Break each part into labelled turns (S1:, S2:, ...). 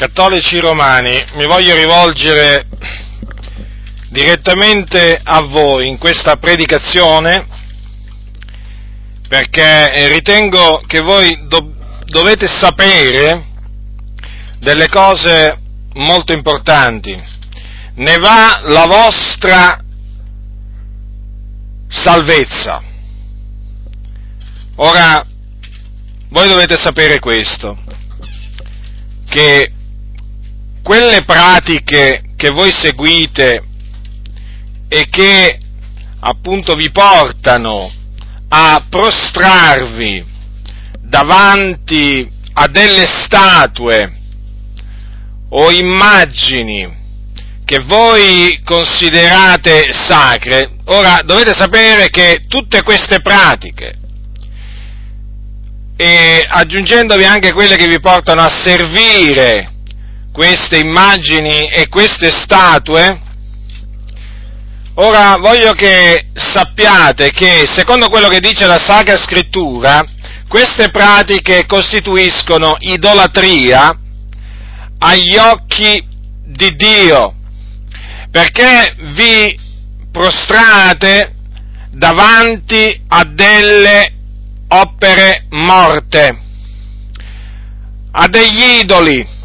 S1: cattolici romani, mi voglio rivolgere direttamente a voi in questa predicazione perché ritengo che voi do- dovete sapere delle cose molto importanti. Ne va la vostra salvezza. Ora, voi dovete sapere questo, che quelle pratiche che voi seguite e che appunto vi portano a prostrarvi davanti a delle statue o immagini che voi considerate sacre, ora dovete sapere che tutte queste pratiche, e aggiungendovi anche quelle che vi portano a servire queste immagini e queste statue, ora voglio che sappiate che, secondo quello che dice la Sacra Scrittura, queste pratiche costituiscono idolatria agli occhi di Dio, perché vi prostrate davanti a delle opere morte, a degli idoli,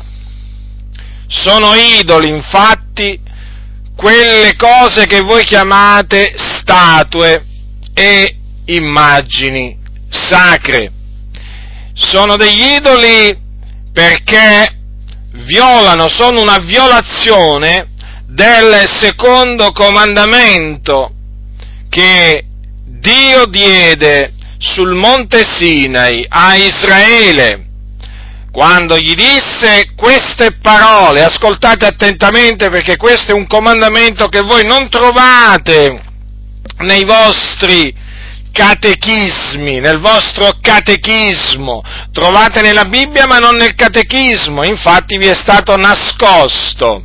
S1: sono idoli, infatti, quelle cose che voi chiamate statue e immagini sacre. Sono degli idoli perché violano, sono una violazione del secondo comandamento che Dio diede sul monte Sinai a Israele quando gli disse queste parole, ascoltate attentamente perché questo è un comandamento che voi non trovate nei vostri catechismi, nel vostro catechismo, trovate nella Bibbia ma non nel catechismo, infatti vi è stato nascosto.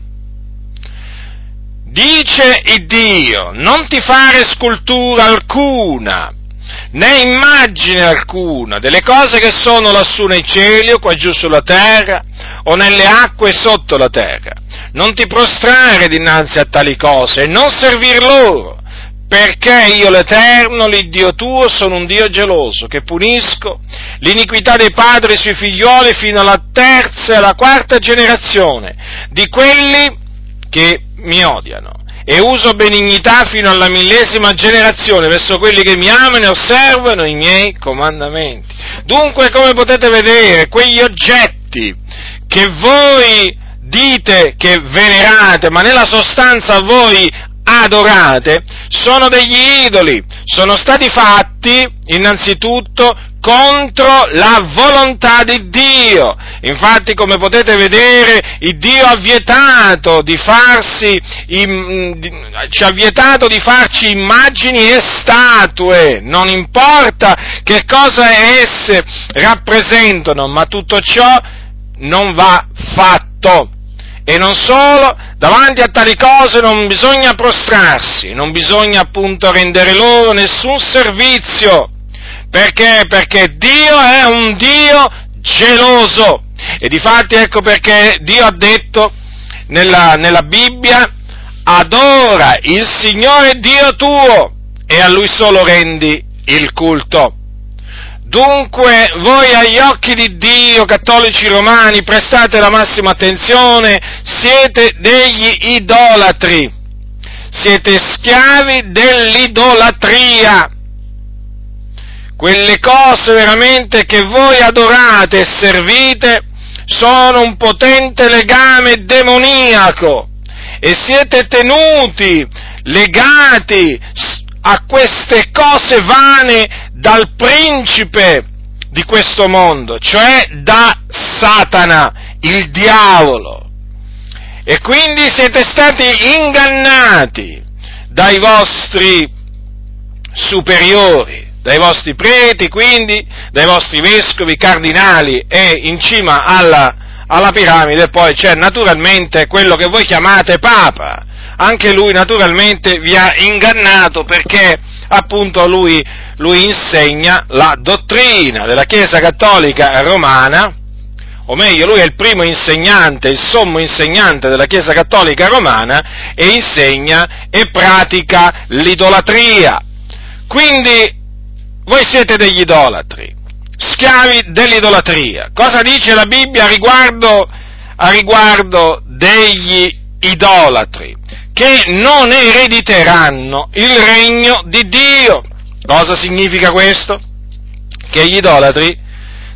S1: Dice il Dio, non ti fare scultura alcuna, né immagine alcuna delle cose che sono lassù nei cieli o qua giù sulla terra o nelle acque sotto la terra. Non ti prostrare dinanzi a tali cose e non servir loro, perché io l'Eterno, l'Iddio tuo, sono un Dio geloso, che punisco l'iniquità dei padri sui figlioli fino alla terza e alla quarta generazione di quelli che mi odiano e uso benignità fino alla millesima generazione verso quelli che mi amano e osservano i miei comandamenti. Dunque, come potete vedere, quegli oggetti che voi dite che venerate, ma nella sostanza voi adorate, sono degli idoli, sono stati fatti innanzitutto contro la volontà di Dio. Infatti, come potete vedere, Dio ha vietato di farsi, ci ha vietato di farci immagini e statue, non importa che cosa esse rappresentano, ma tutto ciò non va fatto. E non solo, davanti a tali cose non bisogna prostrarsi, non bisogna appunto rendere loro nessun servizio perché? Perché Dio è un Dio geloso. E difatti ecco perché Dio ha detto nella, nella Bibbia, adora il Signore Dio tuo e a Lui solo rendi il culto. Dunque voi agli occhi di Dio, cattolici romani, prestate la massima attenzione, siete degli idolatri, siete schiavi dell'idolatria quelle cose veramente che voi adorate e servite sono un potente legame demoniaco e siete tenuti legati a queste cose vane dal principe di questo mondo, cioè da Satana, il diavolo. E quindi siete stati ingannati dai vostri superiori dai vostri preti, quindi dai vostri vescovi, cardinali e in cima alla, alla piramide poi c'è naturalmente quello che voi chiamate Papa. Anche lui naturalmente vi ha ingannato perché appunto lui, lui insegna la dottrina della Chiesa Cattolica Romana, o meglio, lui è il primo insegnante, il sommo insegnante della Chiesa Cattolica Romana e insegna e pratica l'idolatria. Quindi voi siete degli idolatri, schiavi dell'idolatria. Cosa dice la Bibbia riguardo, a riguardo degli idolatri? Che non erediteranno il regno di Dio. Cosa significa questo? Che gli idolatri,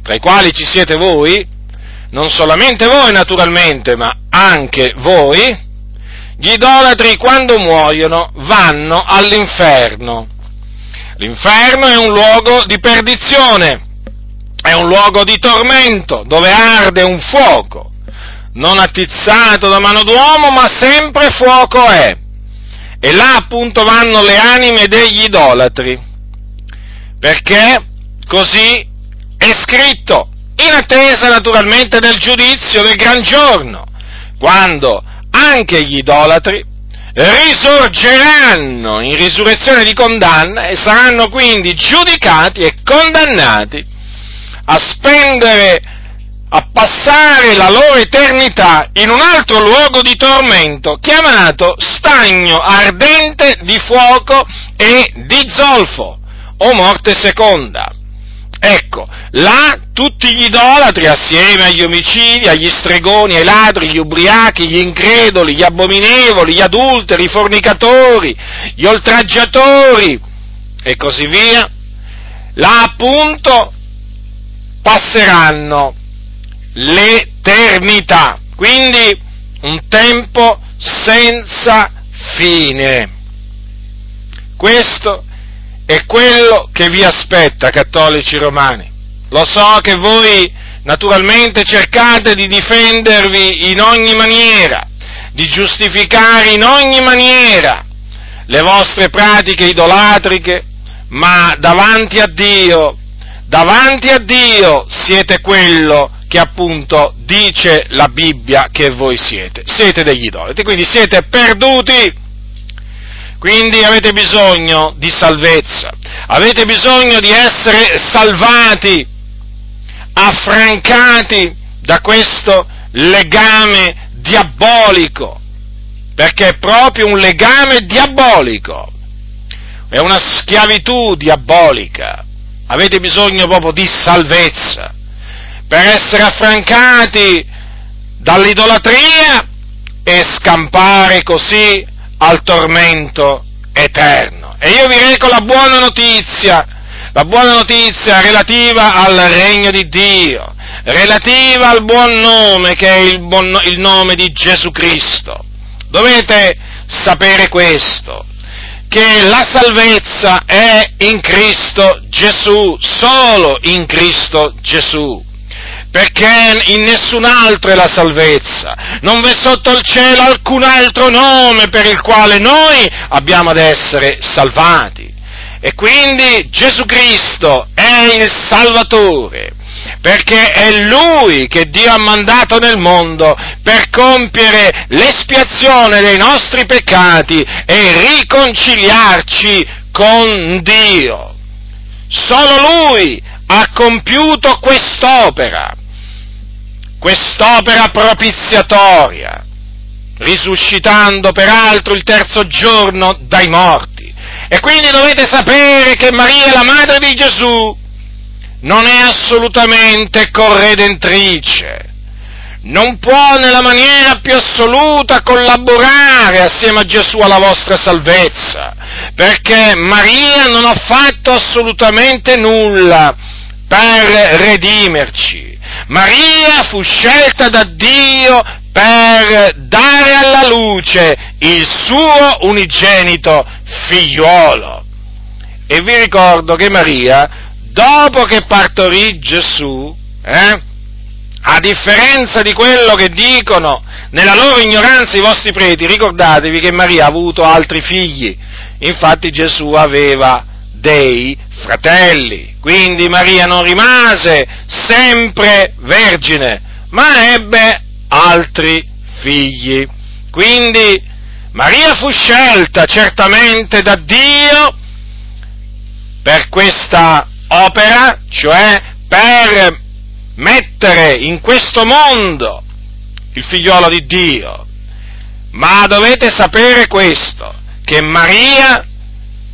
S1: tra i quali ci siete voi, non solamente voi naturalmente, ma anche voi, gli idolatri quando muoiono vanno all'inferno. L'inferno è un luogo di perdizione, è un luogo di tormento, dove arde un fuoco, non attizzato da mano d'uomo, ma sempre fuoco è. E là appunto vanno le anime degli idolatri, perché così è scritto, in attesa naturalmente del giudizio del gran giorno, quando anche gli idolatri risorgeranno in risurrezione di condanna e saranno quindi giudicati e condannati a spendere, a passare la loro eternità in un altro luogo di tormento chiamato stagno ardente di fuoco e di zolfo o morte seconda. Ecco, là tutti gli idolatri assieme agli omicidi, agli stregoni, ai ladri, gli ubriachi, gli increduli, gli abominevoli, gli adulteri, i fornicatori, gli oltraggiatori e così via, là appunto passeranno l'eternità, quindi un tempo senza fine. Questo è quello che vi aspetta, cattolici romani. Lo so che voi naturalmente cercate di difendervi in ogni maniera, di giustificare in ogni maniera le vostre pratiche idolatriche, ma davanti a Dio, davanti a Dio siete quello che appunto dice la Bibbia che voi siete. Siete degli idolatri, quindi siete perduti. Quindi avete bisogno di salvezza, avete bisogno di essere salvati, affrancati da questo legame diabolico, perché è proprio un legame diabolico, è una schiavitù diabolica, avete bisogno proprio di salvezza. Per essere affrancati dall'idolatria e scampare così al tormento eterno. E io vi reco la buona notizia, la buona notizia relativa al regno di Dio, relativa al buon nome che è il, buon, il nome di Gesù Cristo. Dovete sapere questo, che la salvezza è in Cristo Gesù, solo in Cristo Gesù perché in nessun altro è la salvezza. Non v'è sotto il cielo alcun altro nome per il quale noi abbiamo ad essere salvati. E quindi Gesù Cristo è il Salvatore, perché è Lui che Dio ha mandato nel mondo per compiere l'espiazione dei nostri peccati e riconciliarci con Dio. Solo Lui ha compiuto quest'opera quest'opera propiziatoria, risuscitando peraltro il terzo giorno dai morti. E quindi dovete sapere che Maria, la madre di Gesù, non è assolutamente corredentrice, non può nella maniera più assoluta collaborare assieme a Gesù alla vostra salvezza, perché Maria non ha fatto assolutamente nulla per redimerci. Maria fu scelta da Dio per dare alla luce il suo unigenito figliuolo. E vi ricordo che Maria, dopo che partorì Gesù, eh, a differenza di quello che dicono nella loro ignoranza i vostri preti, ricordatevi che Maria ha avuto altri figli. Infatti Gesù aveva dei fratelli. Quindi Maria non rimase sempre vergine, ma ebbe altri figli. Quindi Maria fu scelta certamente da Dio per questa opera, cioè per mettere in questo mondo il figliolo di Dio. Ma dovete sapere questo, che Maria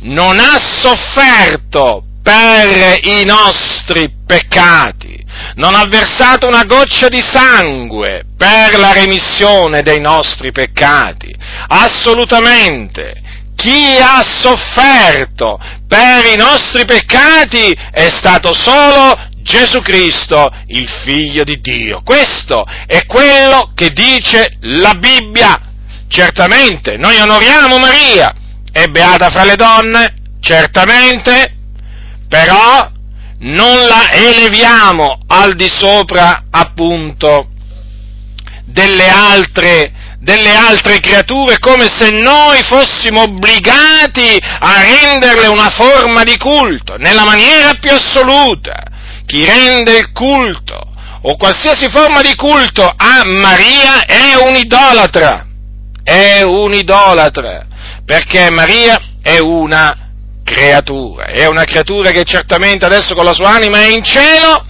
S1: non ha sofferto per i nostri peccati, non ha versato una goccia di sangue per la remissione dei nostri peccati, assolutamente. Chi ha sofferto per i nostri peccati è stato solo Gesù Cristo, il Figlio di Dio. Questo è quello che dice la Bibbia. Certamente, noi onoriamo Maria, è beata fra le donne, certamente, però non la eleviamo al di sopra, appunto, delle altre, delle altre creature come se noi fossimo obbligati a renderle una forma di culto, nella maniera più assoluta. Chi rende il culto o qualsiasi forma di culto a Maria è un idolatra, è un idolatra, perché Maria è una creatura, è una creatura che certamente adesso con la sua anima è in cielo,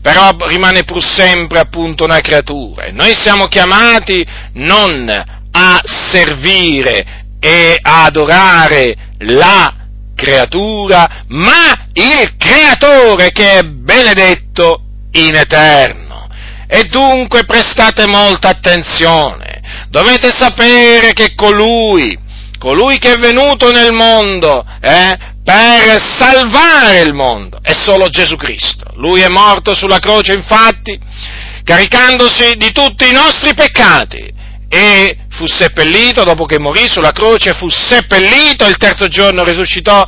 S1: però rimane pur sempre appunto una creatura. Noi siamo chiamati non a servire e a adorare la creatura, ma il creatore che è benedetto in eterno. E dunque prestate molta attenzione, dovete sapere che colui colui che è venuto nel mondo eh, per salvare il mondo è solo Gesù Cristo. Lui è morto sulla croce, infatti, caricandosi di tutti i nostri peccati e fu seppellito, dopo che morì sulla croce, fu seppellito, il terzo giorno risuscitò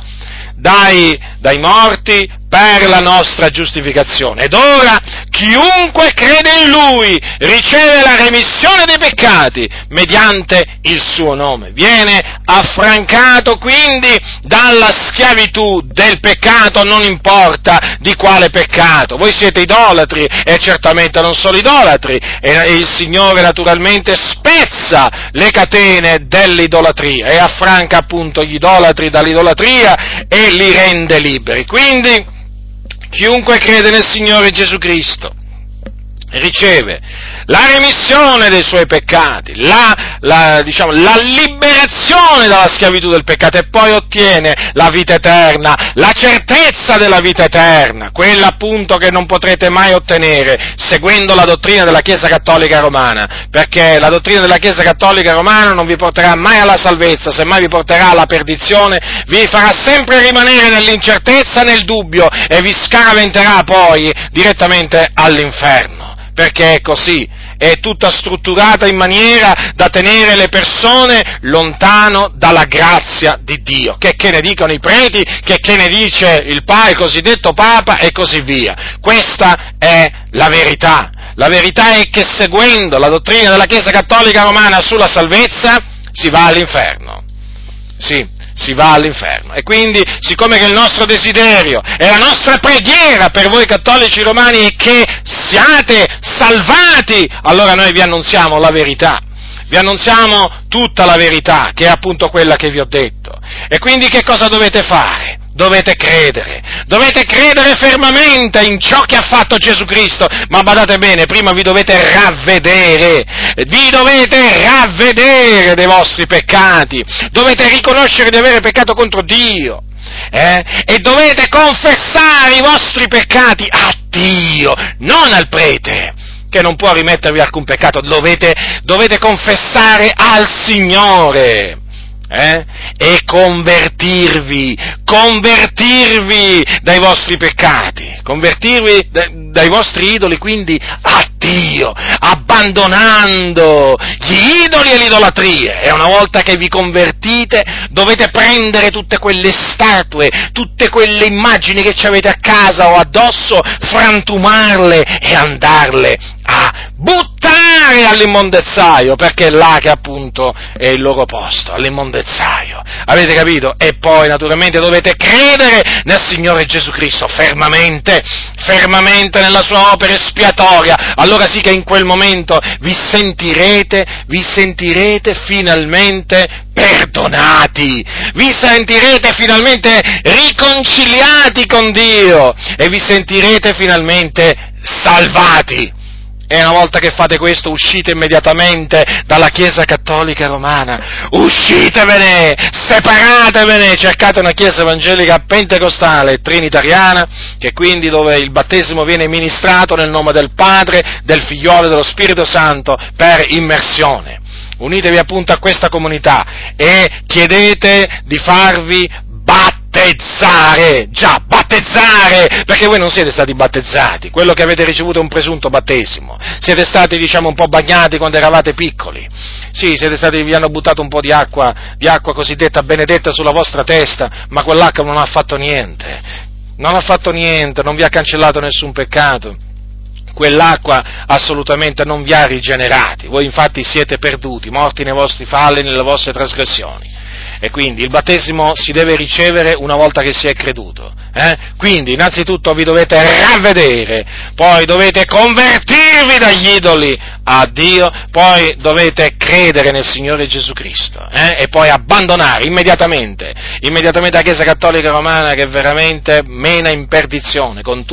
S1: dai, dai morti per la nostra giustificazione. Ed ora chiunque crede in Lui riceve la remissione dei peccati mediante il suo nome. Viene affrancato quindi dalla schiavitù del peccato, non importa di quale peccato. Voi siete idolatri e certamente non solo idolatri e il Signore naturalmente spezza le catene dell'idolatria e affranca appunto gli idolatri dall'idolatria e li rende liberi. Quindi chiunque crede nel Signore Gesù Cristo riceve la remissione dei suoi peccati, la, la, diciamo, la, liberazione dalla schiavitù del peccato e poi ottiene la vita eterna, la certezza della vita eterna, quella appunto che non potrete mai ottenere seguendo la dottrina della Chiesa Cattolica Romana, perché la dottrina della Chiesa Cattolica Romana non vi porterà mai alla salvezza, semmai vi porterà alla perdizione, vi farà sempre rimanere nell'incertezza, nel dubbio e vi scaraventerà poi direttamente all'inferno perché è così, è tutta strutturata in maniera da tenere le persone lontano dalla grazia di Dio, che, che ne dicono i preti, che, che ne dice il, pa, il cosiddetto Papa e così via. Questa è la verità. La verità è che seguendo la dottrina della Chiesa Cattolica Romana sulla salvezza si va all'inferno. Sì, si va all'inferno. E quindi, siccome che il nostro desiderio e la nostra preghiera per voi cattolici romani è che siate salvati, allora noi vi annunziamo la verità. Vi annunziamo tutta la verità, che è appunto quella che vi ho detto. E quindi che cosa dovete fare? Dovete credere, dovete credere fermamente in ciò che ha fatto Gesù Cristo, ma badate bene, prima vi dovete ravvedere, vi dovete ravvedere dei vostri peccati, dovete riconoscere di avere peccato contro Dio. Eh? E dovete confessare i vostri peccati a Dio, non al prete che non può rimettervi alcun peccato, dovete, dovete confessare al Signore eh? e convertirvi, convertirvi dai vostri peccati, convertirvi dai vostri idoli quindi a Dio, abbandonando gli idoli e l'idolatria. E una volta che vi convertite dovete prendere tutte quelle statue, tutte quelle immagini che ci avete a casa o addosso, frantumarle e andarle a buttare all'immondezzaio, perché è là che appunto è il loro posto, all'immondezzaio. Avete capito? E poi naturalmente dovete credere nel Signore Gesù Cristo fermamente, fermamente nella sua opera espiatoria. Allora sì che in quel momento vi sentirete, vi sentirete finalmente perdonati, vi sentirete finalmente riconciliati con Dio e vi sentirete finalmente salvati. E una volta che fate questo uscite immediatamente dalla Chiesa Cattolica Romana, uscitevene, separatevene, cercate una Chiesa Evangelica Pentecostale, Trinitariana, che quindi dove il battesimo viene ministrato nel nome del Padre, del Figliolo e dello Spirito Santo per immersione. Unitevi appunto a questa comunità e chiedete di farvi battezzare, già, battezzare, perché voi non siete stati battezzati, quello che avete ricevuto è un presunto battesimo, siete stati, diciamo, un po' bagnati quando eravate piccoli, sì, siete stati, vi hanno buttato un po' di acqua, di acqua cosiddetta benedetta sulla vostra testa, ma quell'acqua non ha fatto niente, non ha fatto niente, non vi ha cancellato nessun peccato, quell'acqua assolutamente non vi ha rigenerati, voi infatti siete perduti, morti nei vostri falli nelle vostre trasgressioni. E quindi il battesimo si deve ricevere una volta che si è creduto. Eh? Quindi innanzitutto vi dovete ravvedere, poi dovete convertirvi dagli idoli a Dio, poi dovete credere nel Signore Gesù Cristo eh? e poi abbandonare immediatamente, immediatamente la Chiesa Cattolica Romana che veramente mena in perdizione con,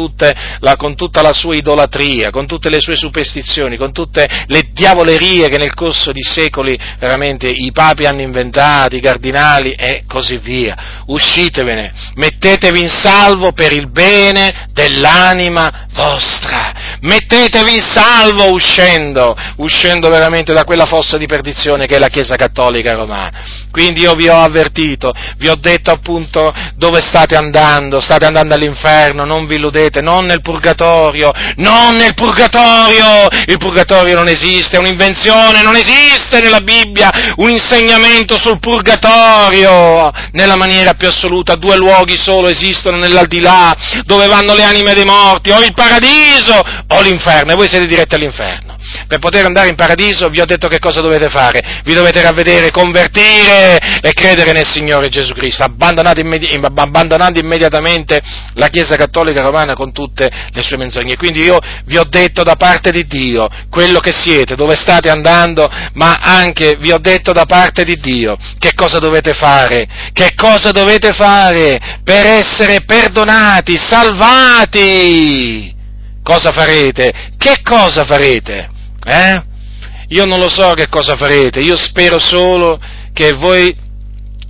S1: la, con tutta la sua idolatria, con tutte le sue superstizioni, con tutte le diavolerie che nel corso di secoli veramente i papi hanno inventato, i cardinali e così via. Uscitevene, mettetevi in salvo per il bene dell'anima vostra, mettetevi in salvo uscendo, uscendo veramente da quella fossa di perdizione che è la Chiesa Cattolica Romana. Quindi io vi ho avvertito, vi ho detto appunto dove state andando, state andando all'inferno, non vi illudete, non nel purgatorio, non nel purgatorio, il purgatorio non esiste, è un'invenzione, non esiste nella Bibbia un insegnamento sul purgatorio, nella maniera più assoluta, due luoghi solo esistono nell'aldilà, dove vanno le anime dei morti, o il paradiso o l'inferno, e voi siete diretti all'inferno. Per poter andare in paradiso vi ho detto che cosa dovete fare, vi dovete ravvedere, convertire e credere nel Signore Gesù Cristo, abbandonate immedi- abbandonando immediatamente la Chiesa Cattolica Romana con tutte le sue menzogne. Quindi io vi ho detto da parte di Dio quello che siete, dove state andando, ma anche vi ho detto da parte di Dio che cosa dovete fare, che cosa dovete fare per essere perdonati, salvati. Cosa farete? Che cosa farete? Eh? Io non lo so che cosa farete, io spero solo che voi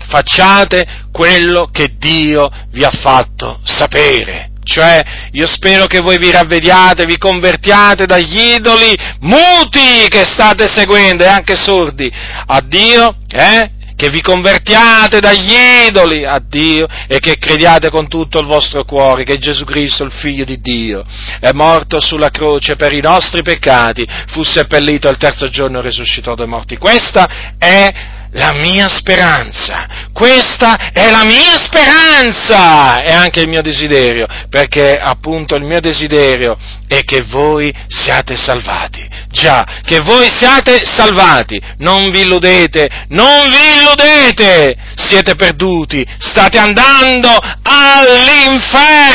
S1: facciate quello che Dio vi ha fatto sapere. Cioè, io spero che voi vi ravvediate, vi convertiate dagli idoli muti che state seguendo e anche sordi a Dio, eh? Che vi convertiate dagli idoli a Dio e che crediate con tutto il vostro cuore che Gesù Cristo, il Figlio di Dio, è morto sulla croce per i nostri peccati, fu seppellito e il terzo giorno risuscitò dai morti. Questa è la mia speranza, questa è la mia speranza! E anche il mio desiderio, perché appunto il mio desiderio è che voi siate salvati, già, che voi siate salvati, non vi illudete, non vi illudete, siete perduti, state andando all'inferno!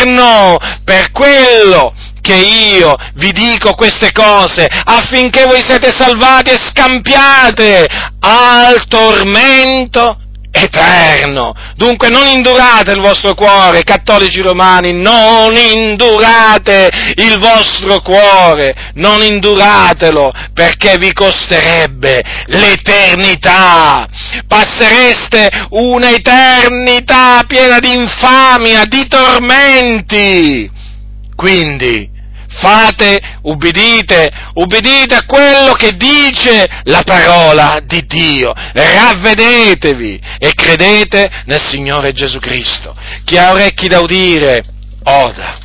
S1: Per quello che io vi dico queste cose affinché voi siete salvati e scampiate al tormento eterno. Dunque non indurate il vostro cuore, cattolici romani, non indurate il vostro cuore, non induratelo perché vi costerebbe l'eternità. Passereste un'eternità piena di infamia, di tormenti. Quindi, fate, ubbidite, ubbidite a quello che dice la parola di Dio, ravvedetevi e credete nel Signore Gesù Cristo. Chi ha orecchi da udire, oda.